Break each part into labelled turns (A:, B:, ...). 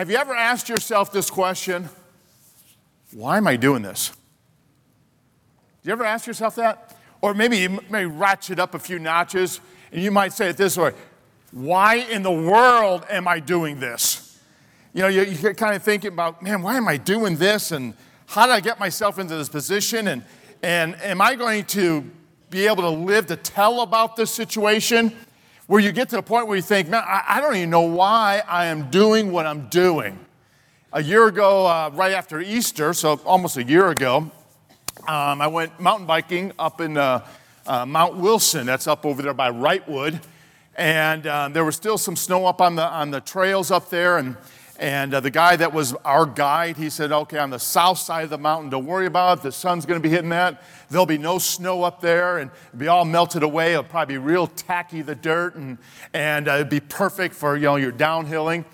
A: Have you ever asked yourself this question? Why am I doing this? Do you ever ask yourself that? Or maybe you may ratchet up a few notches and you might say it this way Why in the world am I doing this? You know, you, you kind of thinking about, man, why am I doing this? And how did I get myself into this position? And, and am I going to be able to live to tell about this situation? Where you get to the point where you think, man, I, I don't even know why I am doing what I'm doing. A year ago, uh, right after Easter, so almost a year ago, um, I went mountain biking up in uh, uh, Mount Wilson. That's up over there by Wrightwood. And uh, there was still some snow up on the, on the trails up there. And, and uh, the guy that was our guide, he said, okay, on the south side of the mountain, don't worry about it. The sun's going to be hitting that. There'll be no snow up there and it'll be all melted away. It'll probably be real tacky, the dirt, and, and uh, it'd be perfect for you know, your downhilling.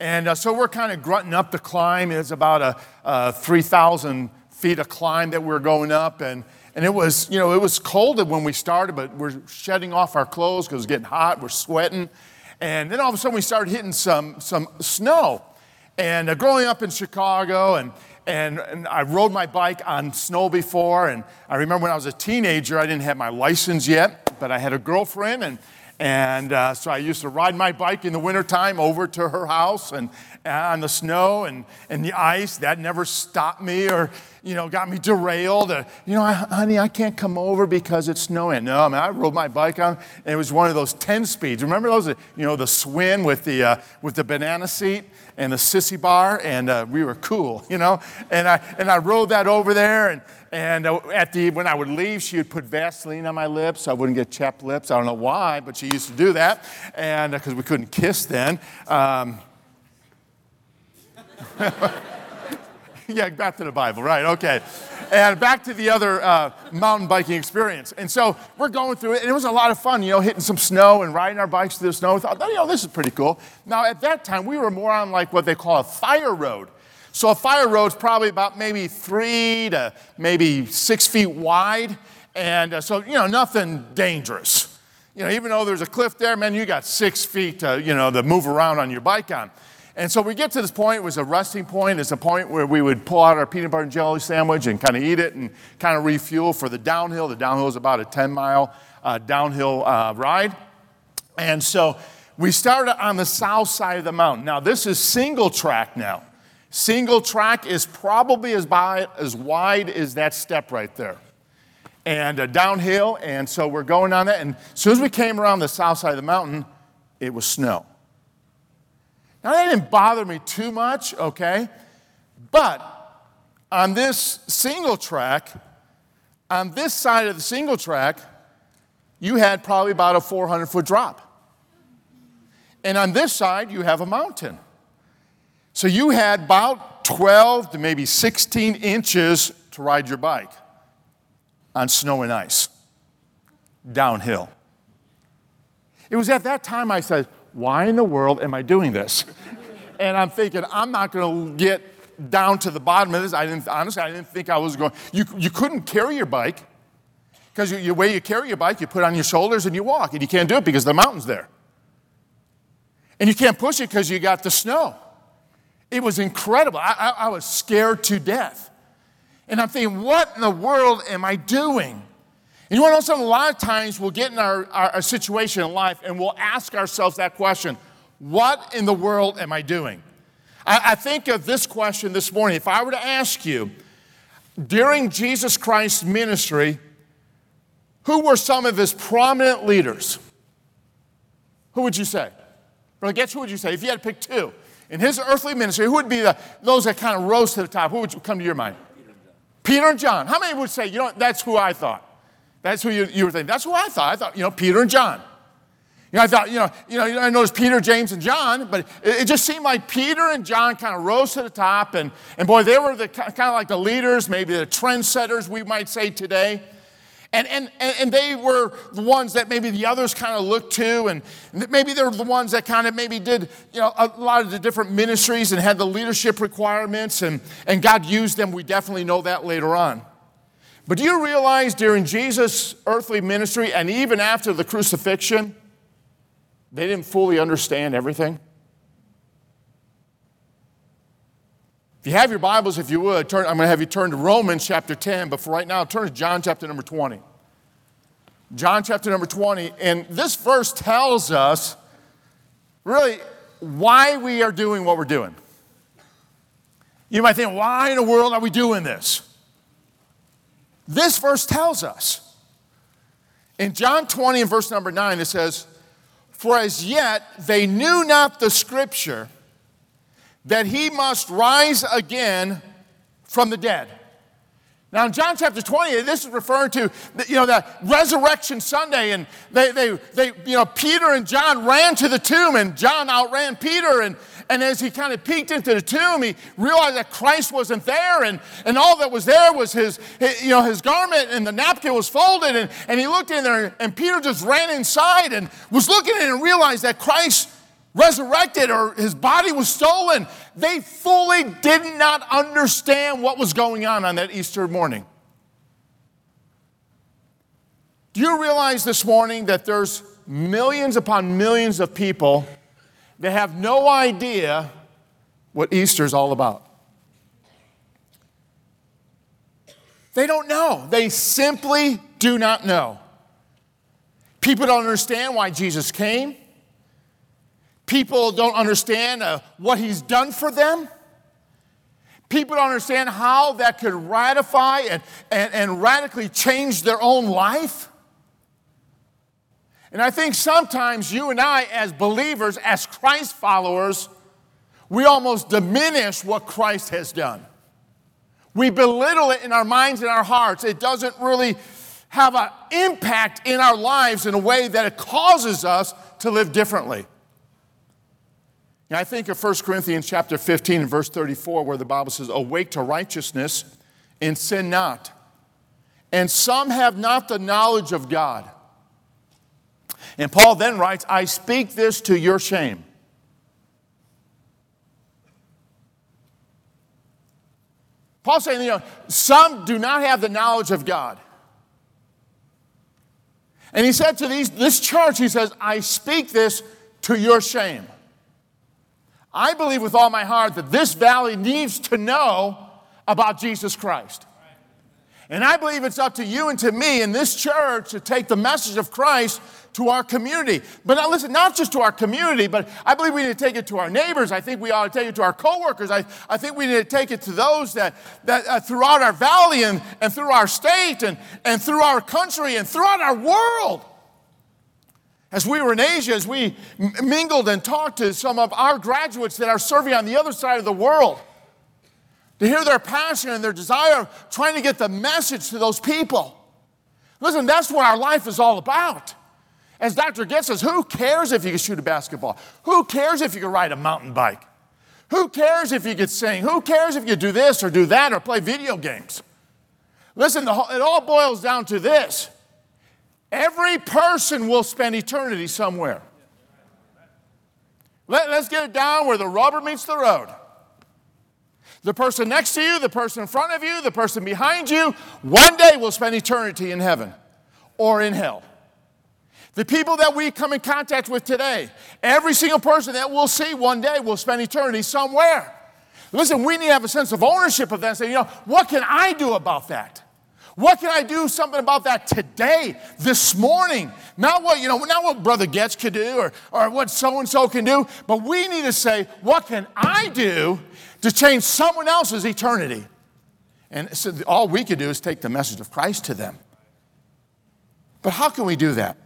A: And uh, so we're kind of grunting up the climb. It's about a, a 3,000 feet of climb that we're going up. And, and it was, you know, it was cold when we started, but we're shedding off our clothes because it's getting hot. We're sweating. And then all of a sudden we started hitting some, some snow. And uh, growing up in Chicago, and, and, and I rode my bike on snow before. And I remember when I was a teenager, I didn't have my license yet, but I had a girlfriend. And, and uh, so I used to ride my bike in the wintertime over to her house and, and on the snow and, and the ice. That never stopped me or, you know, got me derailed. Uh, you know, honey, I can't come over because it's snowing. No, I mean, I rode my bike on, and it was one of those 10 speeds. Remember those, you know, the Schwinn with the, uh, with the banana seat and the sissy bar, and uh, we were cool, you know? And I, and I rode that over there, and, and uh, at the, when I would leave, she would put Vaseline on my lips so I wouldn't get chapped lips. I don't know why, but she used to do that, and because uh, we couldn't kiss then. Um, yeah, back to the Bible, right? Okay. And back to the other uh, mountain biking experience. And so we're going through it, and it was a lot of fun, you know, hitting some snow and riding our bikes through the snow. We thought, you know, this is pretty cool. Now, at that time, we were more on like what they call a fire road. So a fire road's probably about maybe three to maybe six feet wide. And uh, so, you know, nothing dangerous. You know, even though there's a cliff there, man, you got six feet to, you know, to move around on your bike on. And so we get to this point, it was a resting point. It's a point where we would pull out our peanut butter and jelly sandwich and kind of eat it and kind of refuel for the downhill. The downhill is about a 10 mile uh, downhill uh, ride. And so we started on the south side of the mountain. Now, this is single track now. Single track is probably as, by, as wide as that step right there. And uh, downhill, and so we're going on that. And as soon as we came around the south side of the mountain, it was snow. Now, that didn't bother me too much, okay? But on this single track, on this side of the single track, you had probably about a 400 foot drop. And on this side, you have a mountain. So you had about 12 to maybe 16 inches to ride your bike on snow and ice downhill. It was at that time I said, why in the world am I doing this? And I'm thinking, I'm not going to get down to the bottom of this. I didn't, honestly, I didn't think I was going. You, you couldn't carry your bike because the way you carry your bike, you put it on your shoulders and you walk, and you can't do it because the mountain's there. And you can't push it because you got the snow. It was incredible. I, I, I was scared to death. And I'm thinking, what in the world am I doing? And you want to know something? A lot of times we'll get in our, our, our, situation in life and we'll ask ourselves that question What in the world am I doing? I, I think of this question this morning. If I were to ask you, during Jesus Christ's ministry, who were some of his prominent leaders? Who would you say? Well, guess who would you say? If you had to pick two. In his earthly ministry, who would be the, those that kind of rose to the top? Who would come to your mind? Peter and John. How many would say, you know, that's who I thought? That's who you, you were thinking. That's who I thought. I thought, you know, Peter and John. You know, I thought, you know, you know, I noticed Peter, James, and John, but it, it just seemed like Peter and John kind of rose to the top, and, and boy, they were the kind of like the leaders, maybe the trendsetters, we might say today. And, and, and they were the ones that maybe the others kind of looked to, and maybe they're the ones that kind of maybe did you know, a lot of the different ministries and had the leadership requirements, and, and God used them. We definitely know that later on. But do you realize during Jesus' earthly ministry and even after the crucifixion, they didn't fully understand everything? If you have your Bibles, if you would, turn, I'm going to have you turn to Romans chapter 10, but for right now, turn to John chapter number 20. John chapter number 20, and this verse tells us really why we are doing what we're doing. You might think, why in the world are we doing this? This verse tells us. In John 20 and verse number 9, it says, For as yet they knew not the scripture that he must rise again from the dead. Now, in John chapter 20, this is referring to, you know, the resurrection Sunday, and they, they, they, you know, Peter and John ran to the tomb, and John outran Peter, and, and as he kind of peeked into the tomb, he realized that Christ wasn't there, and, and all that was there was his, his, you know, his garment, and the napkin was folded, and, and he looked in there, and Peter just ran inside and was looking at it and realized that Christ resurrected or his body was stolen. They fully did not understand what was going on on that Easter morning. Do you realize this morning that there's millions upon millions of people that have no idea what Easter is all about? They don't know. They simply do not know. People don't understand why Jesus came. People don't understand uh, what he's done for them. People don't understand how that could ratify and, and, and radically change their own life. And I think sometimes you and I, as believers, as Christ followers, we almost diminish what Christ has done. We belittle it in our minds and our hearts. It doesn't really have an impact in our lives in a way that it causes us to live differently. I think of 1 Corinthians chapter 15 and verse 34 where the Bible says, Awake to righteousness and sin not. And some have not the knowledge of God. And Paul then writes, I speak this to your shame. Paul's saying, you know, some do not have the knowledge of God. And he said to these, this church, he says, I speak this to your shame. I believe with all my heart that this valley needs to know about Jesus Christ. And I believe it's up to you and to me in this church to take the message of Christ to our community. But now listen, not just to our community, but I believe we need to take it to our neighbors. I think we ought to take it to our coworkers. I, I think we need to take it to those that, that uh, throughout our valley and, and through our state and, and through our country and throughout our world. As we were in Asia, as we mingled and talked to some of our graduates that are serving on the other side of the world, to hear their passion and their desire trying to get the message to those people. Listen, that's what our life is all about. As Dr. Getz says, who cares if you can shoot a basketball? Who cares if you can ride a mountain bike? Who cares if you can sing? Who cares if you do this or do that or play video games? Listen, it all boils down to this Every person will spend eternity somewhere. Let, us get it down where the rubber meets the road. The person next to you, the person in front of you, the person behind you, one day will spend eternity in heaven or in hell. The people that we come in contact with today, every single person that we'll see one day will spend eternity somewhere. Listen, we need to have a sense of ownership of that and say, you know, what can I do about that? What can I do something about that today, this morning? Not what, you know, not what Brother Getz could do or, or what so-and-so can do, but we need to say, what can I do to change someone else's eternity? And so all we can do is take the message of Christ to them. But how can we do that?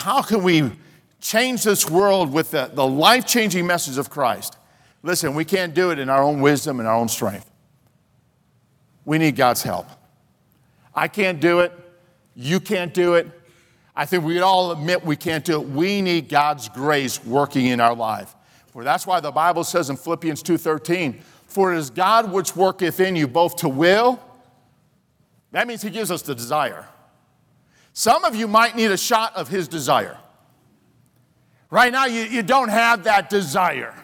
A: How can we change this world with the, the life changing message of Christ? Listen, we can't do it in our own wisdom and our own strength. We need God's help. I can't do it. You can't do it. I think we'd all admit we can't do it. We need God's grace working in our life. For that's why the Bible says in Philippians 2:13, "For it is God which worketh in you both to will." That means he gives us the desire. Some of you might need a shot of his desire. Right now, you, you don't have that desire.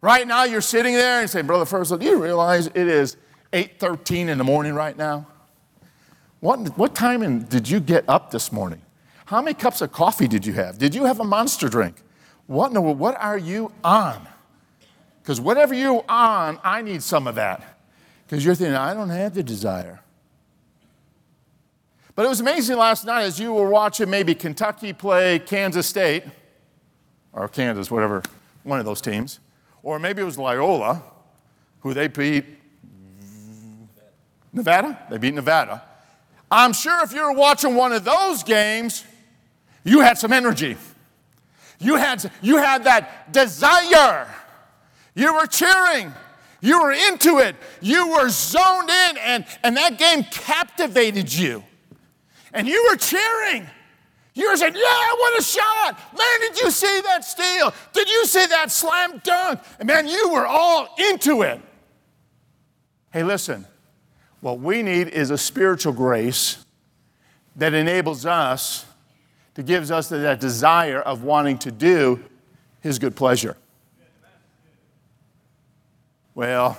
A: Right now, you're sitting there and saying, Brother First, do you realize it is 8:13 in the morning right now? What, what time in, did you get up this morning? How many cups of coffee did you have? Did you have a monster drink? What, no, what are you on? Because whatever you're on, I need some of that. Because you're thinking, I don't have the desire. But it was amazing last night as you were watching maybe Kentucky play Kansas State, or Kansas, whatever, one of those teams, or maybe it was Loyola, who they beat Nevada? They beat Nevada. I'm sure if you were watching one of those games, you had some energy. You had, you had that desire. You were cheering. You were into it. You were zoned in, and, and that game captivated you. And you were cheering. You were saying, Yeah, what a shot. Man, did you see that steal? Did you see that slam dunk? And man, you were all into it. Hey, listen, what we need is a spiritual grace that enables us, to gives us that desire of wanting to do His good pleasure. Well,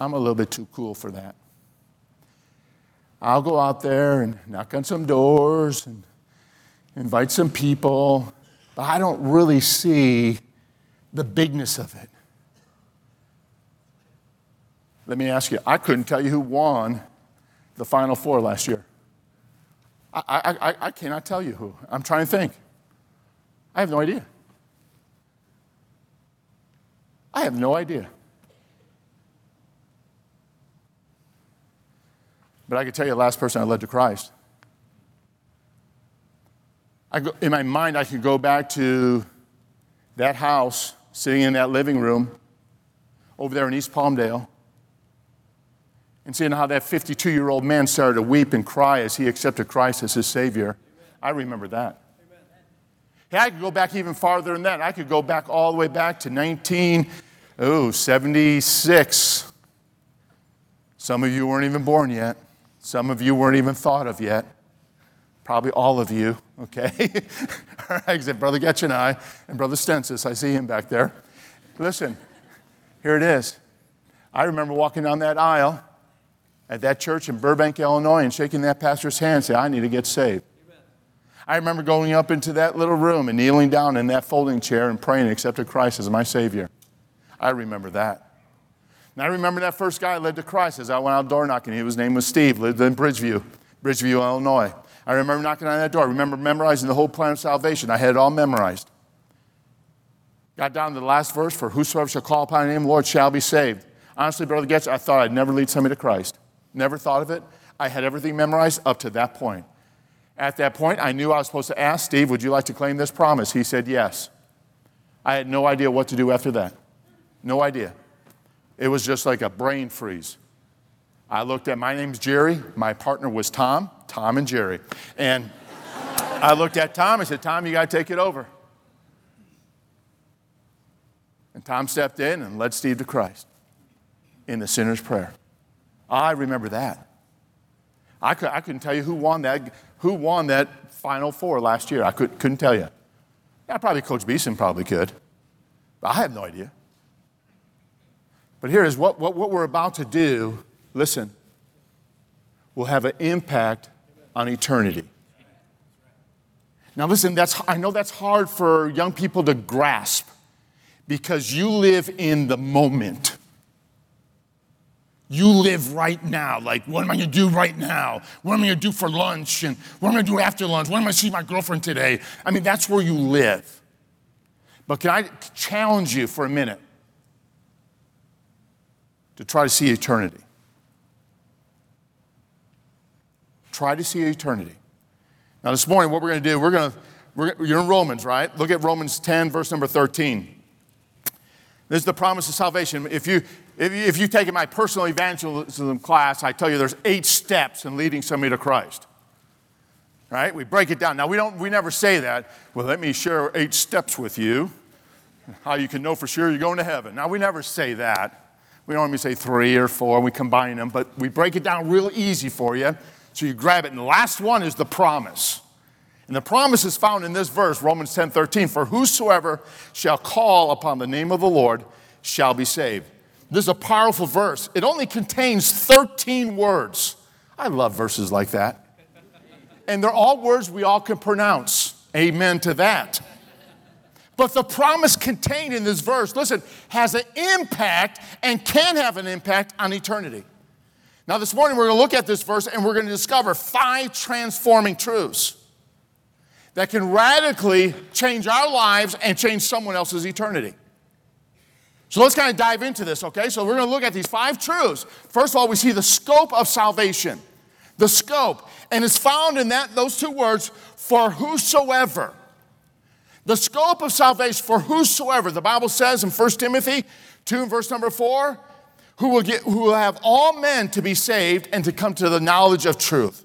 A: I'm a little bit too cool for that. I'll go out there and knock on some doors and invite some people, but I don't really see the bigness of it. Let me ask you, I couldn't tell you who won the Final Four last year. I, I, I, I cannot tell you who. I'm trying to think. I have no idea. I have no idea. But I can tell you the last person I led to Christ. Go, in my mind, I could go back to that house, sitting in that living room over there in East Palmdale, and seeing how that 52 year old man started to weep and cry as he accepted Christ as his Savior. I remember that. Hey, I could go back even farther than that. I could go back all the way back to 1976. Some of you weren't even born yet. Some of you weren't even thought of yet. Probably all of you, okay? all right, except Brother Getch and I, and Brother Stensis. I see him back there. Listen, here it is. I remember walking down that aisle at that church in Burbank, Illinois, and shaking that pastor's hand and say, I need to get saved. I remember going up into that little room and kneeling down in that folding chair and praying and accepted Christ as my Savior. I remember that. And I remember that first guy I led to Christ as I went out door knocking. His name was Steve, lived in Bridgeview, Bridgeview, Illinois. I remember knocking on that door. I remember memorizing the whole plan of salvation. I had it all memorized. Got down to the last verse for whosoever shall call upon the name of the Lord shall be saved. Honestly, Brother Getz, I thought I'd never lead somebody to Christ. Never thought of it. I had everything memorized up to that point. At that point, I knew I was supposed to ask Steve, Would you like to claim this promise? He said yes. I had no idea what to do after that. No idea. It was just like a brain freeze. I looked at my name's Jerry, my partner was Tom, Tom and Jerry. And I looked at Tom, I said, Tom, you got to take it over. And Tom stepped in and led Steve to Christ in the sinner's prayer. I remember that. I, could, couldn't tell you who won that, who won that Final Four last year. I could, couldn't tell you. Yeah, probably Coach Beeson probably could. I have no idea. But here is what, what, what we're about to do, listen, will have an impact on eternity. Now, listen, that's, I know that's hard for young people to grasp because you live in the moment. You live right now. Like, what am I gonna do right now? What am I gonna do for lunch? And what am I gonna do after lunch? When am I gonna see my girlfriend today? I mean, that's where you live. But can I challenge you for a minute to try to see eternity? Try to see eternity. Now, this morning, what we're gonna do, we're gonna, we're, you're in Romans, right? Look at Romans 10, verse number 13. This is the promise of salvation. If you, if, you, if you've taken my personal evangelism class, I tell you there's eight steps in leading somebody to Christ. Right? We break it down. Now, we, don't, we never say that. Well, let me share eight steps with you, how you can know for sure you're going to heaven. Now, we never say that. We even say three or four, we combine them, but we break it down real easy for you so you grab it. And the last one is the promise. And the promise is found in this verse, Romans 10 13. For whosoever shall call upon the name of the Lord shall be saved. This is a powerful verse. It only contains 13 words. I love verses like that. And they're all words we all can pronounce. Amen to that. But the promise contained in this verse, listen, has an impact and can have an impact on eternity. Now, this morning we're going to look at this verse and we're going to discover five transforming truths that can radically change our lives and change someone else's eternity. So let's kind of dive into this, okay? So we're going to look at these five truths. First of all, we see the scope of salvation. The scope. And it's found in that those two words, for whosoever. The scope of salvation for whosoever. The Bible says in 1 Timothy 2 and verse number 4, who will, get, who will have all men to be saved and to come to the knowledge of truth.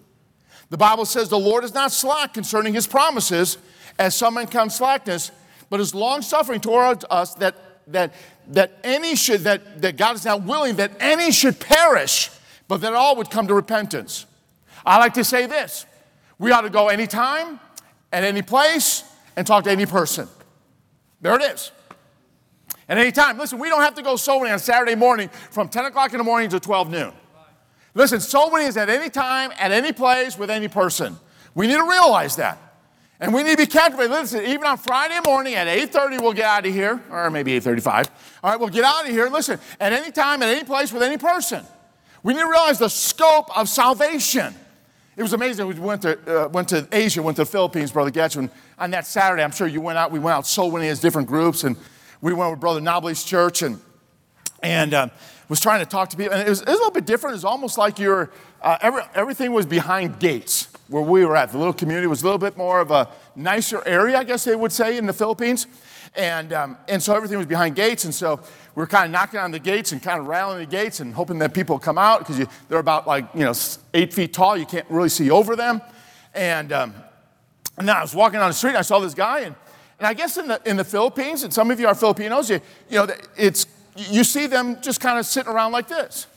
A: The Bible says the Lord is not slack concerning his promises, as some men count slackness, but is long suffering toward us that, that, that any should, that, that God is not willing that any should perish, but that all would come to repentance. I like to say this we ought to go anytime, at any place, and talk to any person. There it is. At any time. Listen, we don't have to go soul winning on Saturday morning from 10 o'clock in the morning to 12 noon. Listen, soul winning is at any time, at any place, with any person. We need to realize that. And we need to be captivated. Listen, even on Friday morning at 8.30, we'll get out of here, or maybe 8.35. All right, we'll get out of here. Listen, at any time, at any place, with any person. We need to realize the scope of salvation. It was amazing. We went to, uh, went to Asia, went to the Philippines, Brother Getchman. On that Saturday, I'm sure you went out. We went out so many as different groups, and we went with Brother Nobly's church and, and uh, was trying to talk to people. And it was, it was, a little bit different. It was almost like you're, uh, every, everything was behind gates where we were at. The little community was a little bit more of a nicer area, I guess they would say, in the Philippines. And, um, and so everything was behind gates. And so we were kind of knocking on the gates and kind of rattling the gates and hoping that people come out because they're about like, you know, eight feet tall. You can't really see over them. And, um, and then I was walking down the street and I saw this guy. And, and I guess in the, in the Philippines, and some of you are Filipinos, you, you know, it's, you see them just kind of sitting around like this.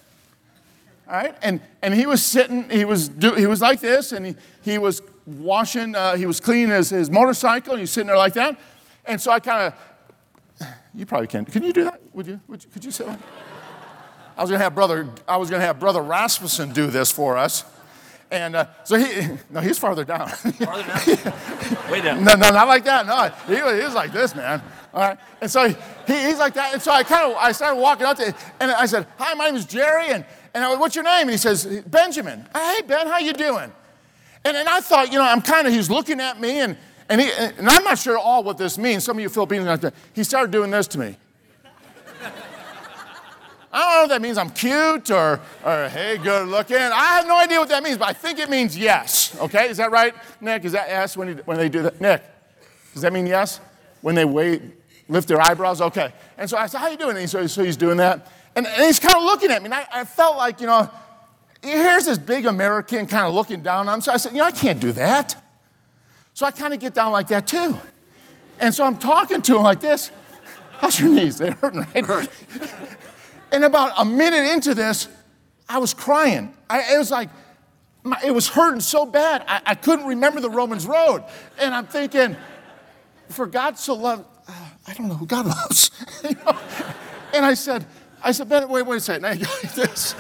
A: All right? And, and he was sitting, he was, do, he was like this, and he, he was washing, uh, he was cleaning his, his motorcycle, and he's sitting there like that. And so I kind of, you probably can't, Can you do that? Would you? Would you could you sit like I was going to have brother, I was going to have brother Rasmussen do this for us. And uh, so he, no, he's farther down. Farther
B: down? Way down.
A: No, no, not like that. No, he, he was like this, man. All right. And so he, he's like that. And so I kind of, I started walking up to him, and I said, hi, my name is Jerry. And, and I went, what's your name? And he says, Benjamin. Hey, Ben, how you doing? And, and I thought, you know, I'm kind of, he's looking at me, and, and, he, and I'm not sure all what this means. Some of you that. he started doing this to me. I don't know if that means I'm cute or, or hey, good looking. I have no idea what that means, but I think it means yes. Okay, is that right, Nick? Is that yes when, he, when they do that? Nick, does that mean yes? When they wait, lift their eyebrows? Okay. And so I said, how you doing? And so, so he's doing that. And, and he's kind of looking at me. And I, I felt like, you know, here's this big American kind of looking down on me. So I said, you know, I can't do that. So I kind of get down like that too. And so I'm talking to him like this. How's your knees? They're hurting, right? And about a minute into this, I was crying. I, it was like, my, it was hurting so bad, I, I, couldn't remember the Romans road. And I'm thinking, for God so loved, uh, I don't know who God loves. you know? And I said, I said, Ben, wait, wait a second. And I go like this.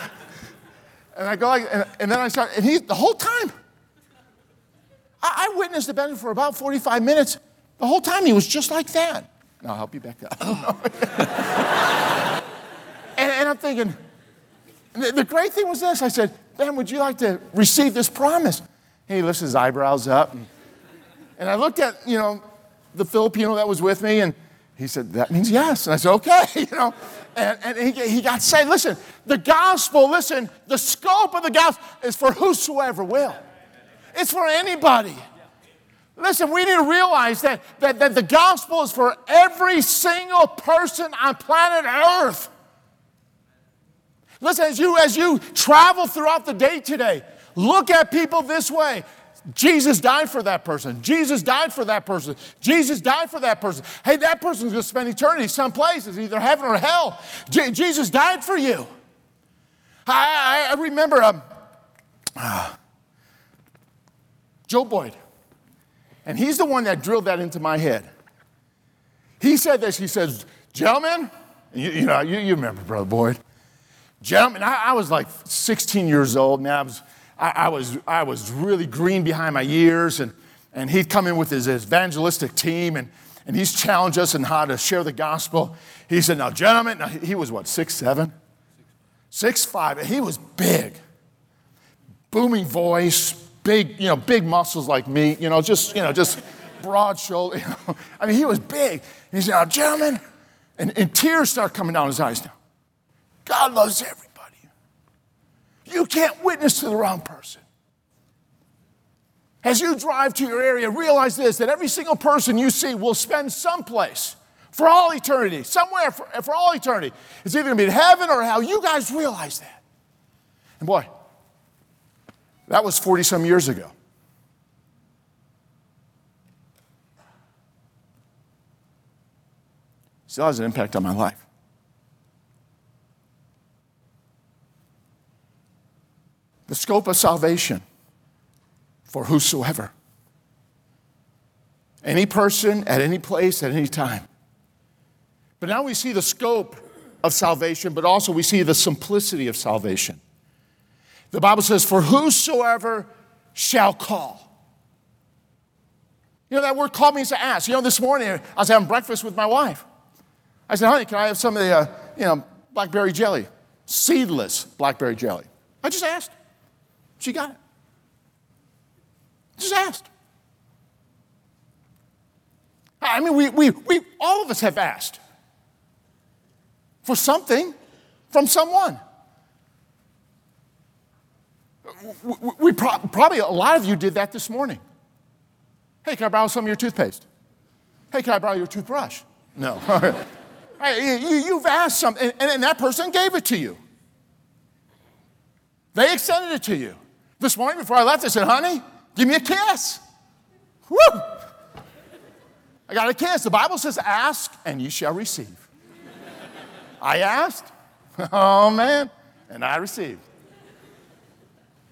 A: And I go like, and, and then I start, and he, the whole time, I, I witnessed the Ben for about 45 minutes. The whole time he was just like that. And I'll help you back up. And, and I'm thinking, the, the great thing was this. I said, Ben, would you like to receive this promise? And he lifts his eyebrows up. And, and I looked at, you know, the Filipino that was with me, and he said, That means yes. And I said, Okay, you know. And, and he, he got saved. Listen, the gospel, listen, the scope of the gospel is for whosoever will, it's for anybody. Listen, we need to realize that, that, that the gospel is for every single person on planet Earth. Listen, as you, as you travel throughout the day today, look at people this way. Jesus died for that person. Jesus died for that person. Jesus died for that person. Hey, that person's going to spend eternity someplace. It's either heaven or hell. Jesus died for you. I, I, I remember um, uh, Joe Boyd, and he's the one that drilled that into my head. He said this. He says, "Gentlemen, you, you know, you, you remember Brother Boyd." Gentlemen, I, I, was like 16 years old, man. I was, I, I, was, I was really green behind my ears, and, and he'd come in with his, evangelistic team, and, and he's challenged us in how to share the gospel. He said, Now, gentlemen, now he was what, six, seven? Six, five. He was big. Booming voice, big, you know, big muscles like me, you know, just, you know, just broad shoulder. You know. I mean, he was big. He said, Now, gentlemen, and, and tears start coming down his eyes now. God loves everybody. You can't witness to the wrong person. As you drive to your area, realize this that every single person you see will spend someplace for all eternity, somewhere for, for all eternity. It's either going to be in heaven or hell. You guys realize that. And boy, that was 40 some years ago. Still has an impact on my life. The scope of salvation for whosoever. Any person, at any place, at any time. But now we see the scope of salvation, but also we see the simplicity of salvation. The Bible says, For whosoever shall call. You know, that word call means to ask. You know, this morning I was having breakfast with my wife. I said, honey, can I have some of the, uh, you know, blackberry jelly? Seedless blackberry jelly. I just asked. She got it. Just asked. I mean, we, we, we, all of us have asked for something from someone. We, we pro- probably, a lot of you did that this morning. Hey, can I borrow some of your toothpaste? Hey, can I borrow your toothbrush? No. you, have asked something, and, and that person gave it to you. They extended it to you. This morning before I left, I said, honey, Give me a kiss. Woo! I got a kiss. The Bible says, ask and you shall receive. I asked, oh man, and I received.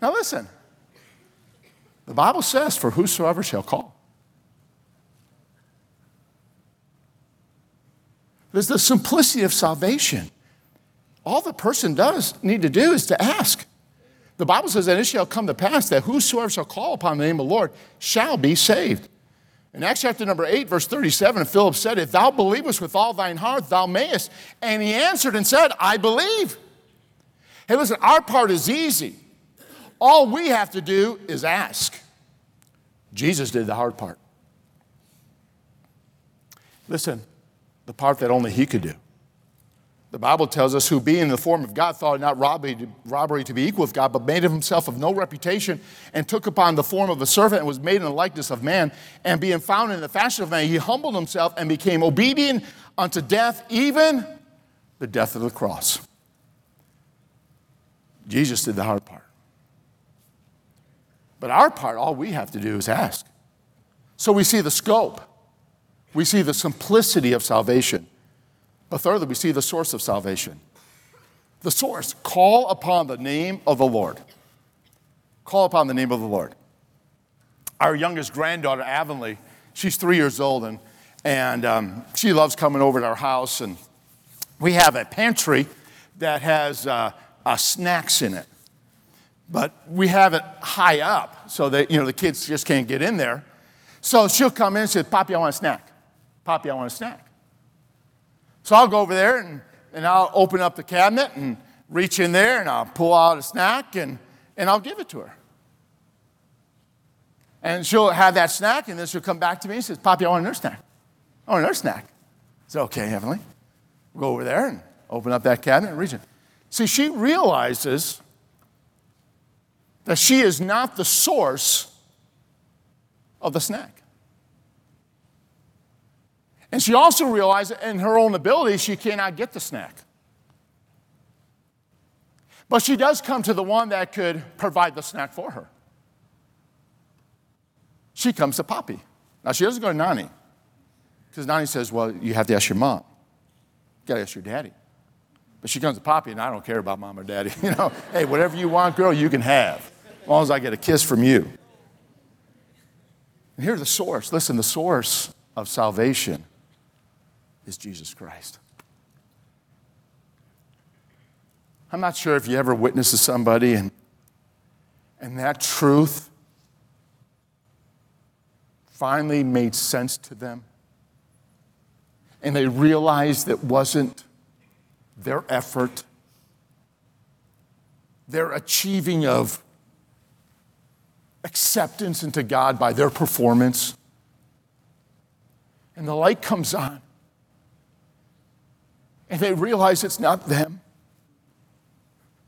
A: Now listen, the Bible says, for whosoever shall call. There's the simplicity of salvation. All the person does need to do is to ask. The Bible says, And it shall come to pass that whosoever shall call upon the name of the Lord shall be saved. In Acts chapter number 8, verse 37, Philip said, If thou believest with all thine heart, thou mayest. And he answered and said, I believe. Hey, listen, our part is easy. All we have to do is ask. Jesus did the hard part. Listen, the part that only he could do. The Bible tells us, who being in the form of God thought not robbery to, robbery to be equal with God, but made of himself of no reputation, and took upon the form of a servant, and was made in the likeness of man. And being found in the fashion of man, he humbled himself and became obedient unto death, even the death of the cross. Jesus did the hard part. But our part, all we have to do is ask. So we see the scope, we see the simplicity of salvation. But thirdly, we see the source of salvation. The source, call upon the name of the Lord. Call upon the name of the Lord. Our youngest granddaughter, Avonlea, she's three years old, and, and um, she loves coming over to our house. And we have a pantry that has uh, uh, snacks in it. But we have it high up so that, you know, the kids just can't get in there. So she'll come in and say, Poppy, I want a snack. Poppy, I want a snack. So I'll go over there and, and I'll open up the cabinet and reach in there and I'll pull out a snack and, and I'll give it to her. And she'll have that snack and then she'll come back to me and says, Poppy, I want another snack. I want another snack. It's okay, Avonlea. We'll go over there and open up that cabinet and reach it. See, she realizes that she is not the source of the snack. And she also realized that in her own ability, she cannot get the snack. But she does come to the one that could provide the snack for her. She comes to Poppy. Now, she doesn't go to Nani, because Nani says, Well, you have to ask your mom. You gotta ask your daddy. But she comes to Poppy, and I don't care about mom or daddy. You know, hey, whatever you want, girl, you can have, as long as I get a kiss from you. And here's the source. Listen, the source of salvation is Jesus Christ. I'm not sure if you ever witnessed to somebody and, and that truth finally made sense to them. and they realized it wasn't their effort, their achieving of acceptance into God by their performance. And the light comes on. And they realize it's not them,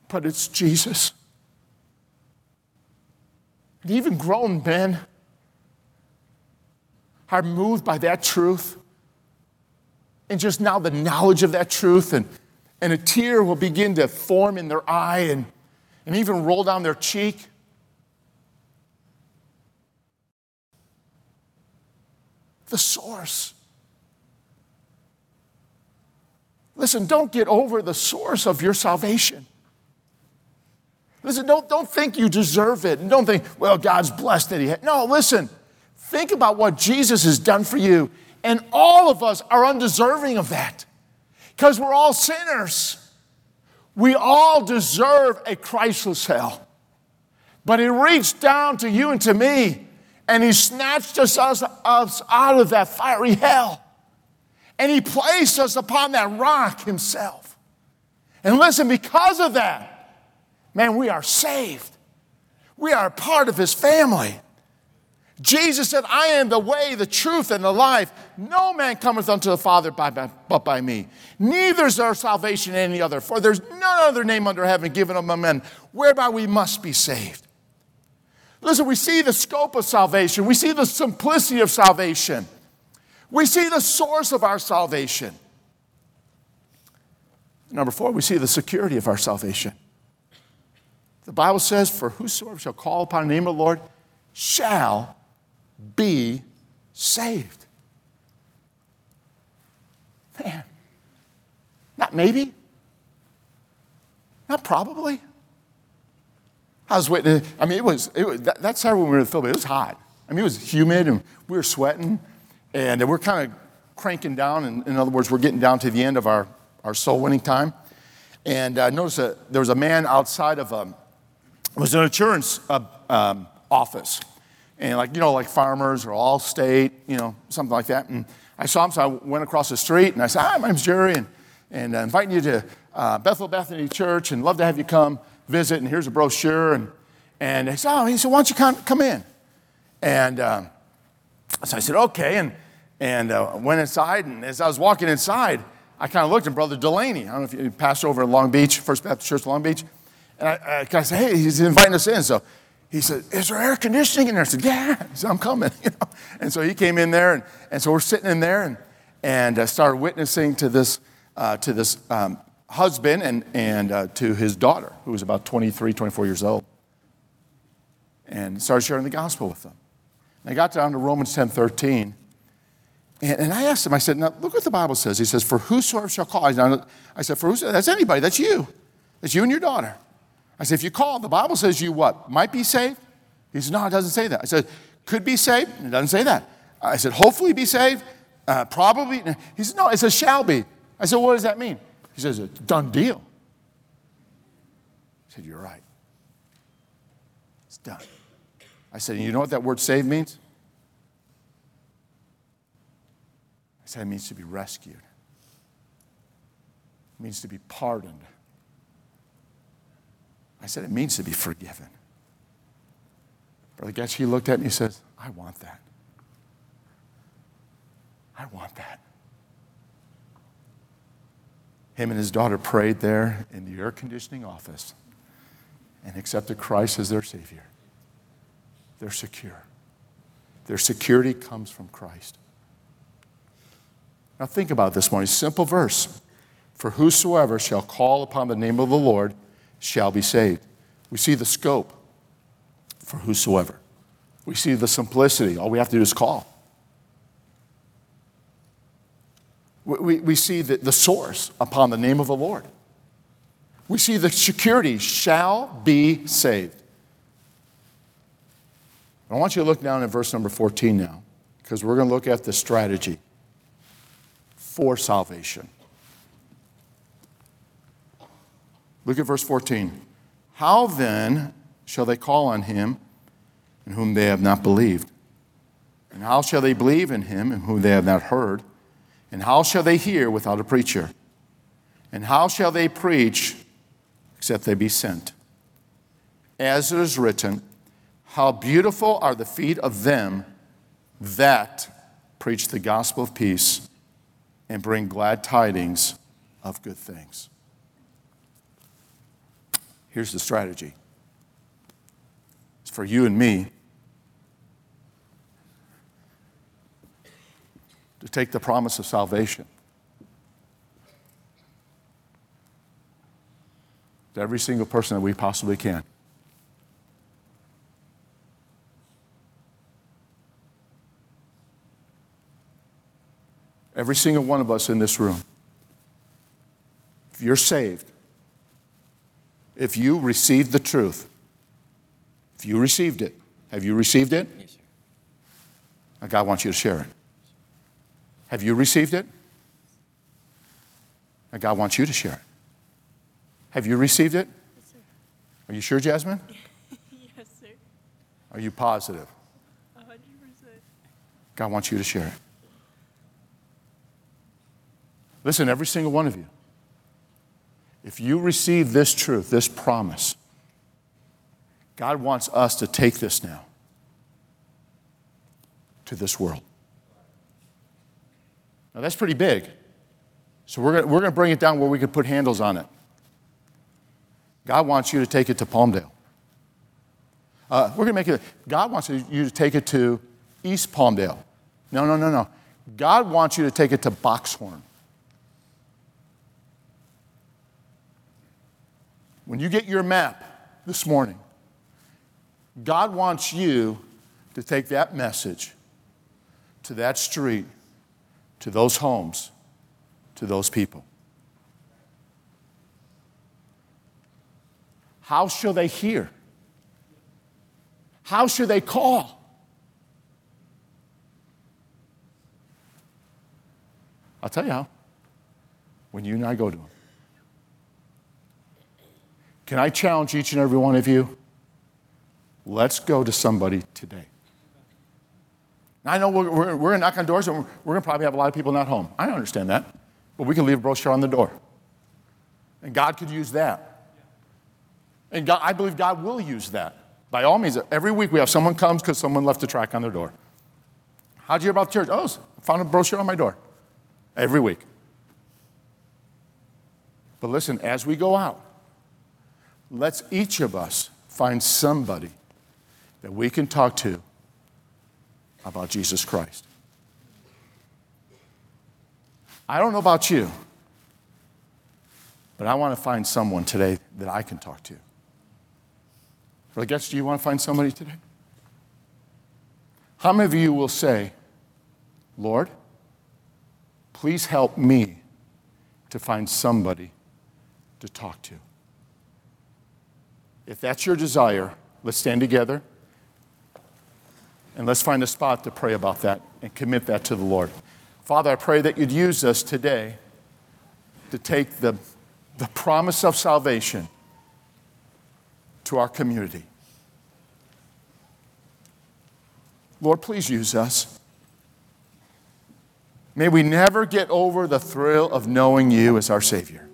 A: but it's Jesus. And even grown men are moved by that truth. And just now, the knowledge of that truth, and, and a tear will begin to form in their eye and, and even roll down their cheek. The source. Listen, don't get over the source of your salvation. Listen, don't, don't think you deserve it. And don't think, well, God's blessed that He had. No, listen. Think about what Jesus has done for you. And all of us are undeserving of that because we're all sinners. We all deserve a Christless hell. But He reached down to you and to me, and He snatched us, us, us out of that fiery hell. And He placed us upon that rock Himself. And listen, because of that, man, we are saved. We are part of His family. Jesus said, I am the way, the truth, and the life. No man cometh unto the Father by, by, but by me. Neither is there salvation in any other, for there's none other name under heaven given among men whereby we must be saved. Listen, we see the scope of salvation, we see the simplicity of salvation, we see the source of our salvation. Number four, we see the security of our salvation. The Bible says, For whosoever shall call upon the name of the Lord shall be saved. Man, not maybe, not probably. I was waiting. I mean, it was, it was that, that's how when we were in the. It was hot. I mean, it was humid and we were sweating and we're kind of cranking down. And in other words, we're getting down to the end of our, our soul winning time. And I noticed that there was a man outside of a, um, was an insurance uh, um, office and like, you know, like farmers or Allstate, you know, something like that. And I saw him, so I went across the street and I said, Hi, my name's Jerry, and, and I'm inviting you to uh, Bethel Bethany Church and love to have you come visit. And here's a brochure. And, and he said, Oh, he said, Why don't you come, come in? And uh, so I said, Okay. And, and uh, went inside. And as I was walking inside, I kind of looked at Brother Delaney. I don't know if you passed over in Long Beach, First Baptist Church, Long Beach. And I, I said, Hey, he's inviting us in. So he said, Is there air conditioning in there? I said, Yeah. He said, I'm coming. You know? And so he came in there, and, and so we're sitting in there and, and uh, started witnessing to this, uh, to this um, husband and, and uh, to his daughter, who was about 23, 24 years old. And started sharing the gospel with them. And I got down to Romans 10 13. And, and I asked him, I said, Now look what the Bible says. He says, For whosoever shall call. I said, For whosoever, that's anybody, that's you. That's you and your daughter. I said, if you call, the Bible says you what? Might be saved? He said, no, it doesn't say that. I said, could be saved? It doesn't say that. I said, hopefully be saved? Uh, probably. He said, no, it says shall be. I said, what does that mean? He says, a done deal. I said, you're right. It's done. I said, you know what that word saved means? I said, it means to be rescued. It means to be pardoned. I said, It means to be forgiven. Brother Getch, he looked at me and says, I want that. I want that. Him and his daughter prayed there in the air conditioning office and accepted Christ as their Savior. They're secure. Their security comes from Christ. Now, think about this one simple verse. For whosoever shall call upon the name of the Lord shall be saved. We see the scope for whosoever. We see the simplicity. All we have to do is call. We, we, we see the, the source upon the name of the Lord. We see the security shall be saved. I want you to look down at verse number 14 now, because we're going to look at the strategy for salvation. Look at verse 14. How then shall they call on him in whom they have not believed? And how shall they believe in him in whom they have not heard? And how shall they hear without a preacher? And how shall they preach except they be sent? As it is written, How beautiful are the feet of them that preach the gospel of peace and bring glad tidings of good things. Here's the strategy it's for you and me to take the promise of salvation to every single person that we possibly can. Every single one of us in this room. If you're saved, if you received the truth, if you received it, have you received it?
B: Yes, sir.
A: God wants you to share it. Have you received it? Now God wants you to share it. Have you received it?
C: Yes, sir.
A: Are you sure, Jasmine?
C: Yes, sir.
A: Are you positive?
C: A hundred percent.
A: God wants you to share it. Listen, every single one of you, if you receive this truth, this promise, God wants us to take this now to this world. Now, that's pretty big. So, we're going to bring it down where we can put handles on it. God wants you to take it to Palmdale. Uh, we're going to make it, God wants you to take it to East Palmdale. No, no, no, no. God wants you to take it to Boxhorn. When you get your map this morning, God wants you to take that message to that street, to those homes, to those people. How shall they hear? How shall they call? I'll tell you how. When you and I go to them. Can I challenge each and every one of you? Let's go to somebody today. Now, I know we're, we're, we're going to knock on doors and we're, we're going to probably have a lot of people not home. I understand that. But we can leave a brochure on the door. And God could use that. And God, I believe God will use that. By all means, every week we have someone comes because someone left a track on their door. How'd you hear about the church? Oh, I found a brochure on my door. Every week. But listen, as we go out, let's each of us find somebody that we can talk to about Jesus Christ. I don't know about you, but I want to find someone today that I can talk to. I guess, do you want to find somebody today? How many of you will say, Lord, please help me to find somebody to talk to? If that's your desire, let's stand together and let's find a spot to pray about that and commit that to the Lord. Father, I pray that you'd use us today to take the, the promise of salvation to our community. Lord, please use us. May we never get over the thrill of knowing you as our Savior.